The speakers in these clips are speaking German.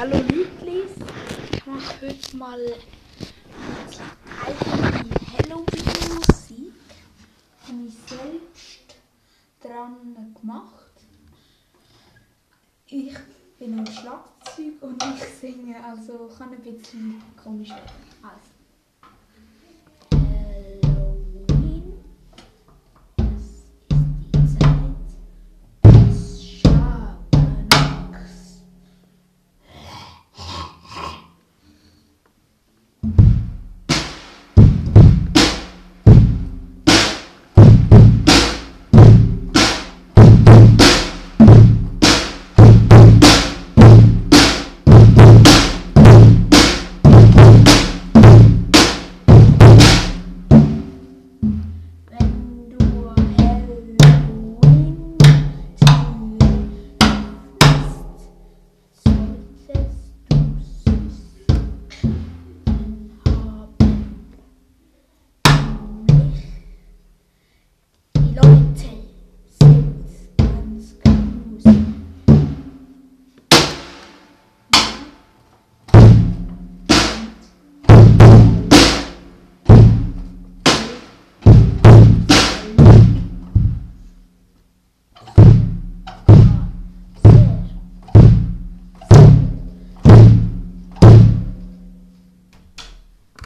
Hallo Lütlis, ich mache heute mal eigene Halloween-Musik. Habe ich selbst dran gemacht. Ich bin am Schlagzeug und ich singe, also kann ein bisschen komisch werden. Also.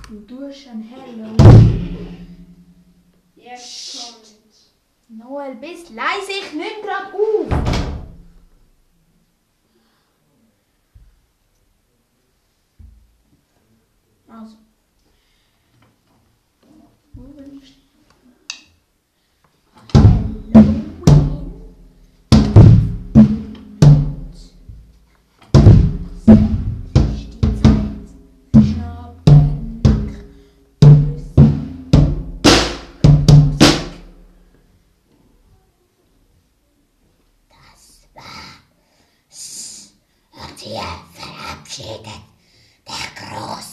Du tust ein Halloween. Jetzt kommt. Noel, bist leise, ich nimm grad auf. Also. Фида, так огромный.